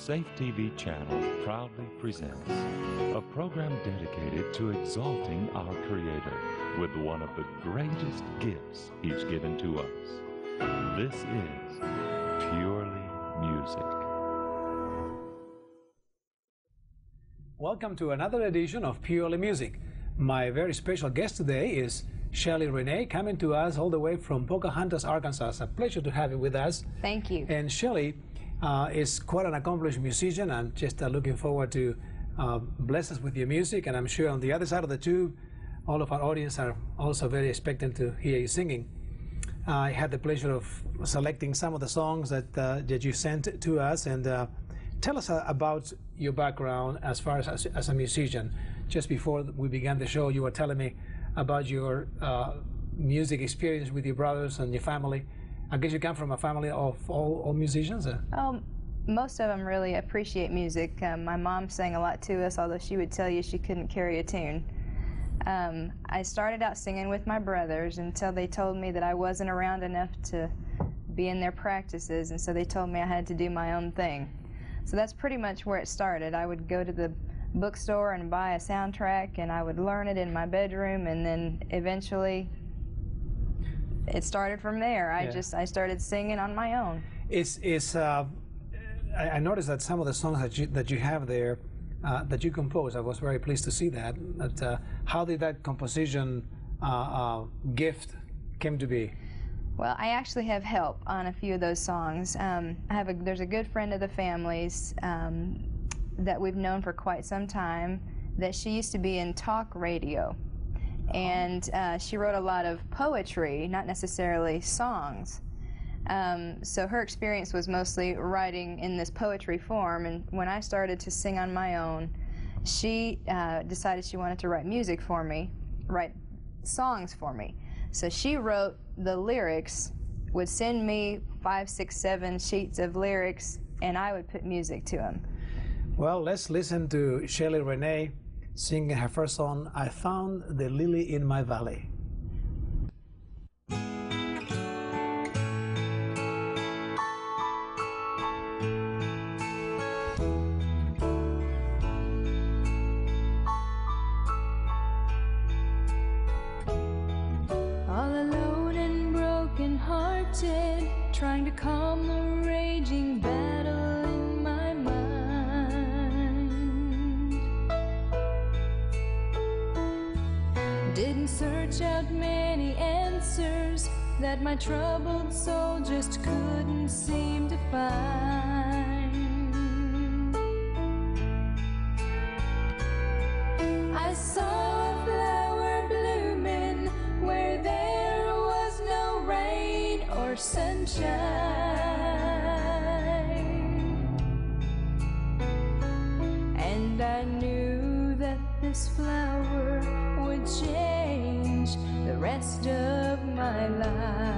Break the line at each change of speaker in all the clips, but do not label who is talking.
The Safe TV channel proudly presents a program dedicated to exalting our Creator with one of the greatest gifts He's given to us. This is Purely Music.
Welcome to another edition of Purely Music. My very special guest today is Shelly Renee, coming to us all the way from Pocahontas, Arkansas. It's a pleasure to have you with us.
Thank you.
And Shelly uh, is quite an accomplished musician. I'm just uh, looking forward to uh, bless us with your music. And I'm sure on the other side of the tube, all of our audience are also very expectant to hear you singing. I had the pleasure of selecting some of the songs that, uh, that you sent to us. And uh, tell us uh, about your background as far as, as as a musician. Just before we began the show, you were telling me about your music experience with your brothers and your family. I guess you come from a family of all, all musicians. Uh?
Um, most of them really appreciate music. Um, my mom sang a lot to us, although she would tell you she couldn't carry a tune. Um, I started out singing with my brothers until they told me that I wasn't around enough to be in their practices, and so they told me I had to do my own thing. So that's pretty much where it started. I would go to the bookstore and buy a soundtrack, and I would learn it in my bedroom, and then eventually it started from there. I
Yeah.
just I started singing on my own.
It's it's. uh, I, I noticed that some of the songs that you that you have there uh, that you composed, I was very pleased to see that. That uh, how did that composition uh, uh, gift came to be?
Well, I actually have help on a few of those songs. Um, I have a, there's a good friend of the family's um, that we've known for quite some time. That she used to be in talk radio, and uh, she wrote a lot of poetry, not necessarily songs. Um, so her experience was mostly writing in this poetry form. And when I started to sing on my own, she uh, decided she wanted to write music for me, write songs for me. So she wrote the lyrics, would send me five, six, seven sheets of lyrics, and I would put music to them.
Well, let's listen to Shelley Renee singing her first song. I found the lily in my valley.
That my troubled soul just couldn't seem to find. Of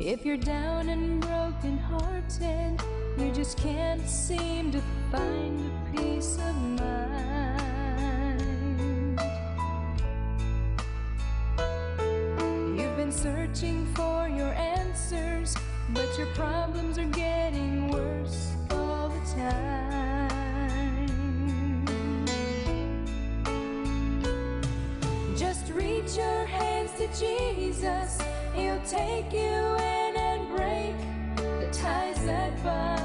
If you're down and broken hearted, you just can't seem to find a peace of mind. You've been searching for your answers, but your problems are getting worse all the time. Just reach your hands to Jesus. He'll take you ties that bind.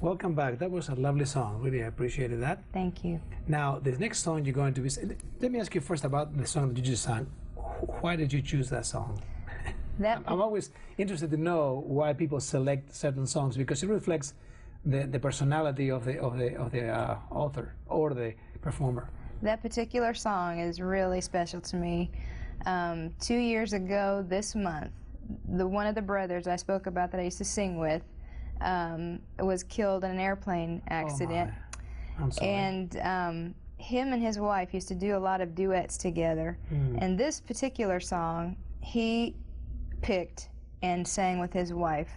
Welcome back. That was a lovely song. Really, I appreciated that.
Thank you.
Now, the next song you're going to be. Let me ask you first about the song that you just sang. Why did you choose that song?
That
I'm always interested to know why people select certain songs because it reflects the, the personality of the of the of the uh, author or the performer.
That particular song is really special to me. Um, two years ago this month, the one of the brothers I spoke about that I used to sing with um, was killed in an airplane accident.
Oh my. I'm sorry.
and um, him and his wife used to do a lot of duets together.
Hmm.
And this particular song, he picked and sang with his wife,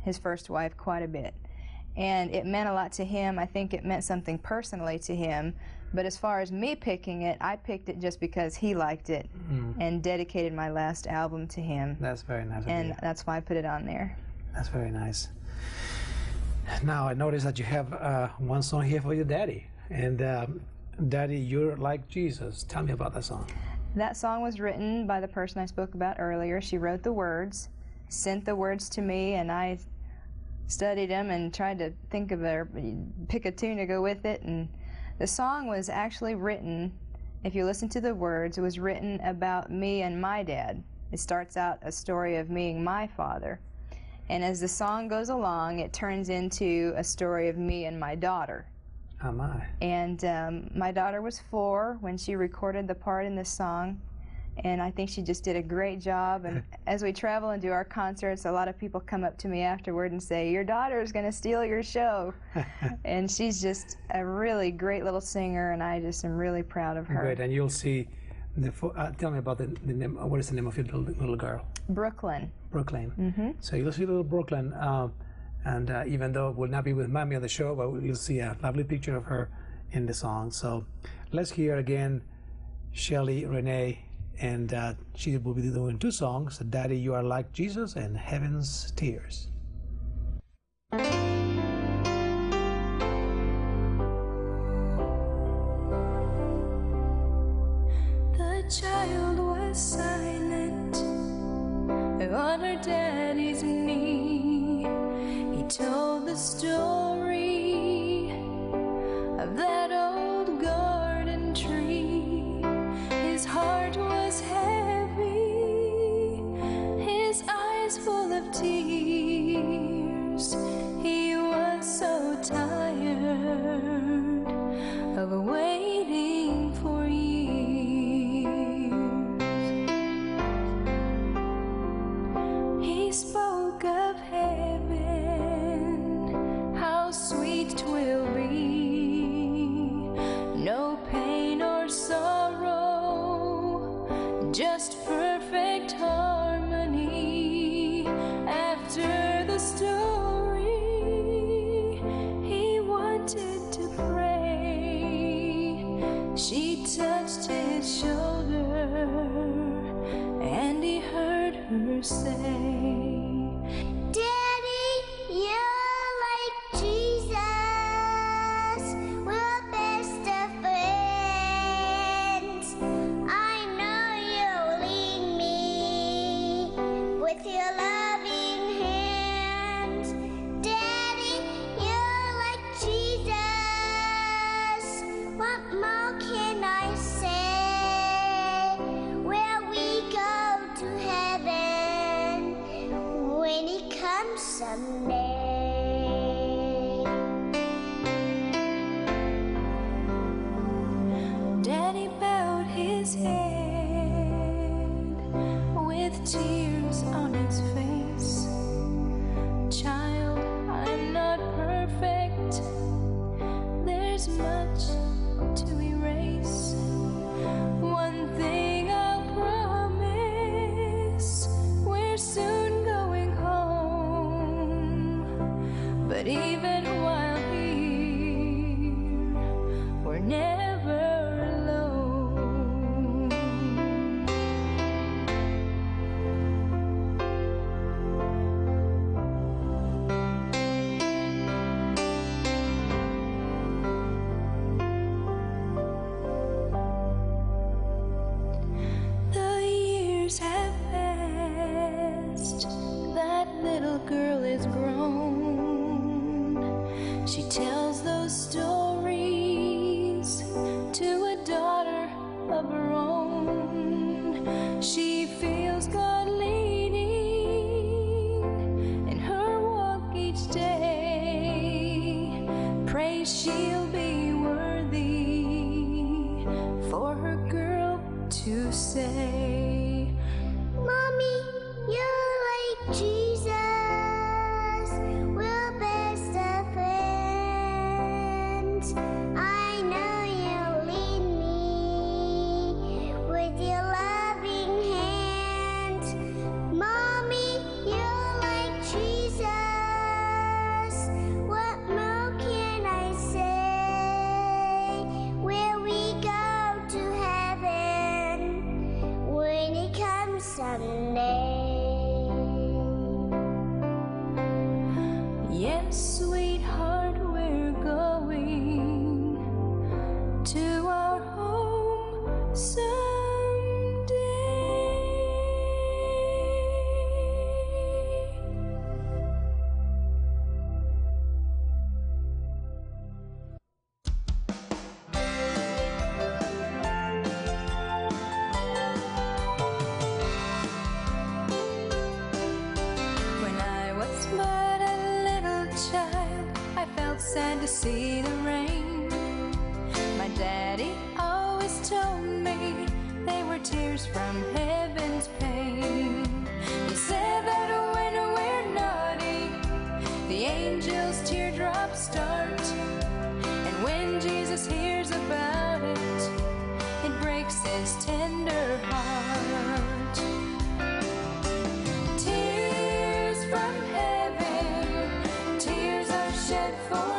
his first wife, quite a bit. And it meant a lot to him. I think it meant something personally to him. But as far as me picking it, I picked it just because he liked it
Hmm.
and dedicated my last album to him.
That's very nice.
And
you.
that's why I put it on there.
That's very nice. Now I notice that you have uh, one song here for your daddy, and um, Daddy, you're like Jesus. Tell me about that song.
That song was written by the person I spoke about earlier. She wrote the words, sent the words to me, and I studied them and tried to think of a pick a tune to go with it. And the song was actually written. If you listen to the words, it was written about me and my dad. It starts out a story of me and my father. And as the song goes along, it turns into a story of me and my daughter.
Oh my.
And um, my daughter was four when she recorded the part in this song. And I think she just did a great job. And as we travel and do our concerts, a lot of people come up to me afterward and say, Your daughter is going to steal your show. and she's just a really great little singer, and I just am really proud of her.
Great, and you'll see. The uh, tell me about the, the name. What is the name of your little, little girl?
Brooklyn.
Brooklyn.
hmm
So you'll see little Brooklyn, um, and uh, even though it will not be with Mommy on the show, but you'll see a lovely picture of her in the song. So let's hear again Shelly Renee, and uh, she will be doing two songs Daddy, You Are Like Jesus, and Heaven's Tears.
The child was silent on her daddy's knee. He told the story say, There's much to erase. Pray tears are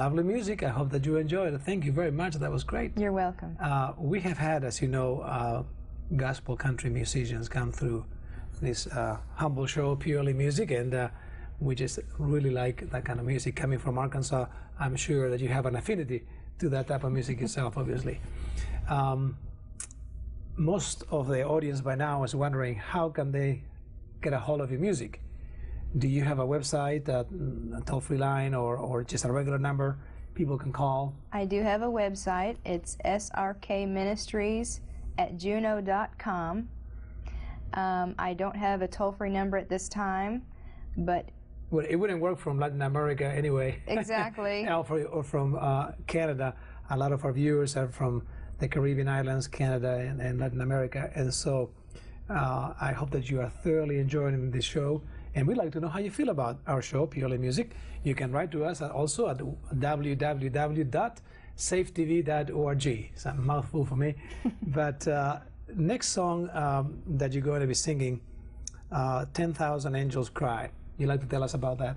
Lovely music. I hope that you enjoyed it. Thank you very much. That was great.
You're welcome.
Uh, we have had, as you know, uh, gospel country musicians come through this uh, humble show, Purely Music, and uh, we just really like that kind of music coming from Arkansas. I'm sure that you have an affinity to that type of music yourself, obviously. Um, most of the audience by now is wondering how can they get a hold of your music? Do you have a website, a, a toll-free line, or, or just a regular number people can call?
I do have a website. It's srkministries at juno.com. Um, I don't have a toll free number at this time, but
Well, it wouldn't work from Latin America anyway.
Exactly.
or, or from uh, Canada. A lot of our viewers are from the Caribbean islands, Canada, and, and Latin America. And so uh, I hope that you are thoroughly enjoying this show. And we'd like to know how you feel about our show, Purely Music. You can write to us at also at www.safetv.org. It's a mouthful for me. but uh, next song um, that you're going to be singing, uh, 10,000 Angels Cry. You'd like to tell us about that?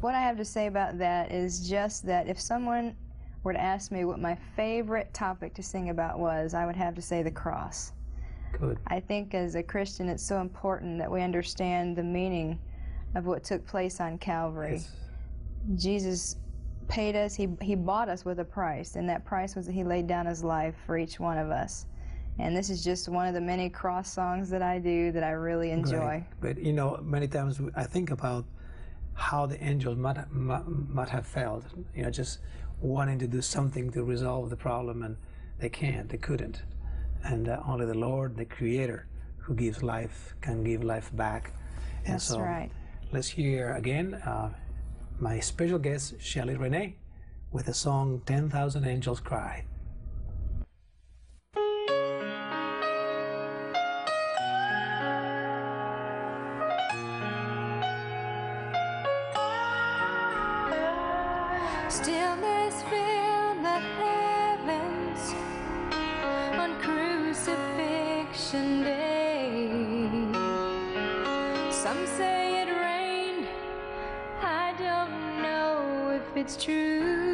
what I have to say about that is just that if someone were to ask me what my favorite topic to sing about was, I would have to say the cross.
Good.
I think as a Christian, it's so important that we understand the meaning of what took place on Calvary.
Yes.
Jesus paid us, he, he bought us with a price, and that price was that He laid down His life for each one of us. And this is just one of the many cross songs that I do that I really enjoy.
Great. But you know, many times I think about how the angels might, might, might have felt, you know, just wanting to do something to resolve the problem, and they can't, they couldn't. And uh, only the Lord, the Creator, who gives life, can give life back. And
That's
so
right.
let's hear again uh, my special guest, Shelley Renee, with the song 10,000 Angels Cry.
Stillness fill crucifixion day. Some say it rained. I don't know if it's true.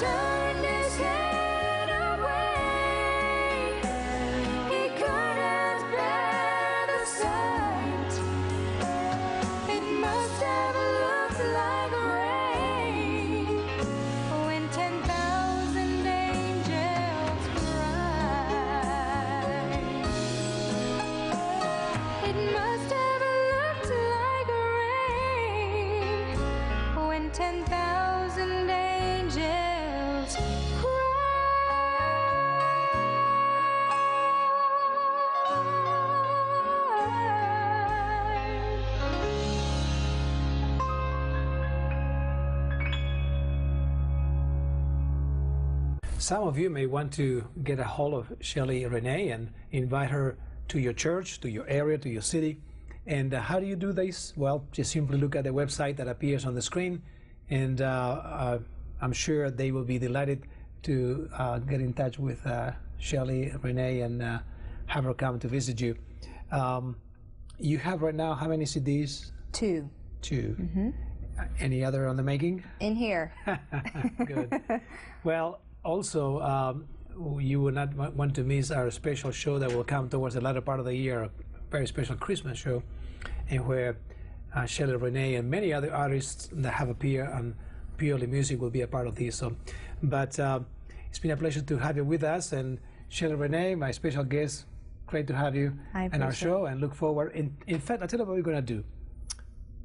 God
Some of you may want to get a hold of Shelly Renee and invite her to your church, to your area, to your city. And uh, how do you do this? Well, just simply look at the website that appears on the screen, and uh, uh, I'm sure they will be delighted to uh, get in touch with uh, Shelly Renee and uh, have her come to visit you. Um, you have right now how many CDs?
Two
2 Uh, Any other on the making?
in here.
Good. well, also, um, you will not want to miss our special show that will come towards the latter part of the year, a very special Christmas show, and where uh, Shelley Renee and many other artists that have appeared on Purely Music will be a part of this. So, but uh, it's been a pleasure to have you with us, and Shelley Renee, my special guest. Great to have you
I
in our show, and look forward. In, in fact, I'll tell you what we're going to do.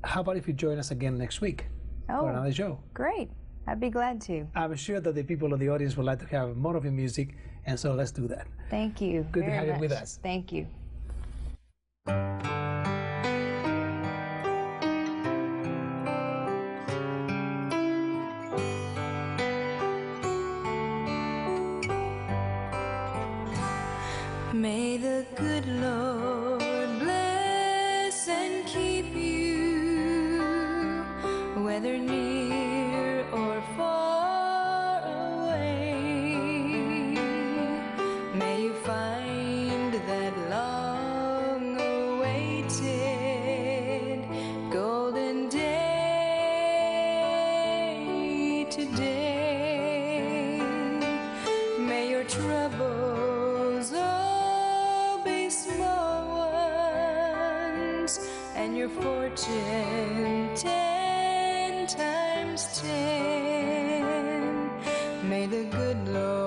How about if you join us again next week for
Oh,
another show?
great. I'd be glad to.
I'm sure that the people of the audience would like to have more of your music, and so let's do that.
Thank you.
Good to
very
have you with us.
Thank you.
May the good Lord times ten. May the good Lord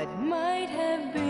what might have been.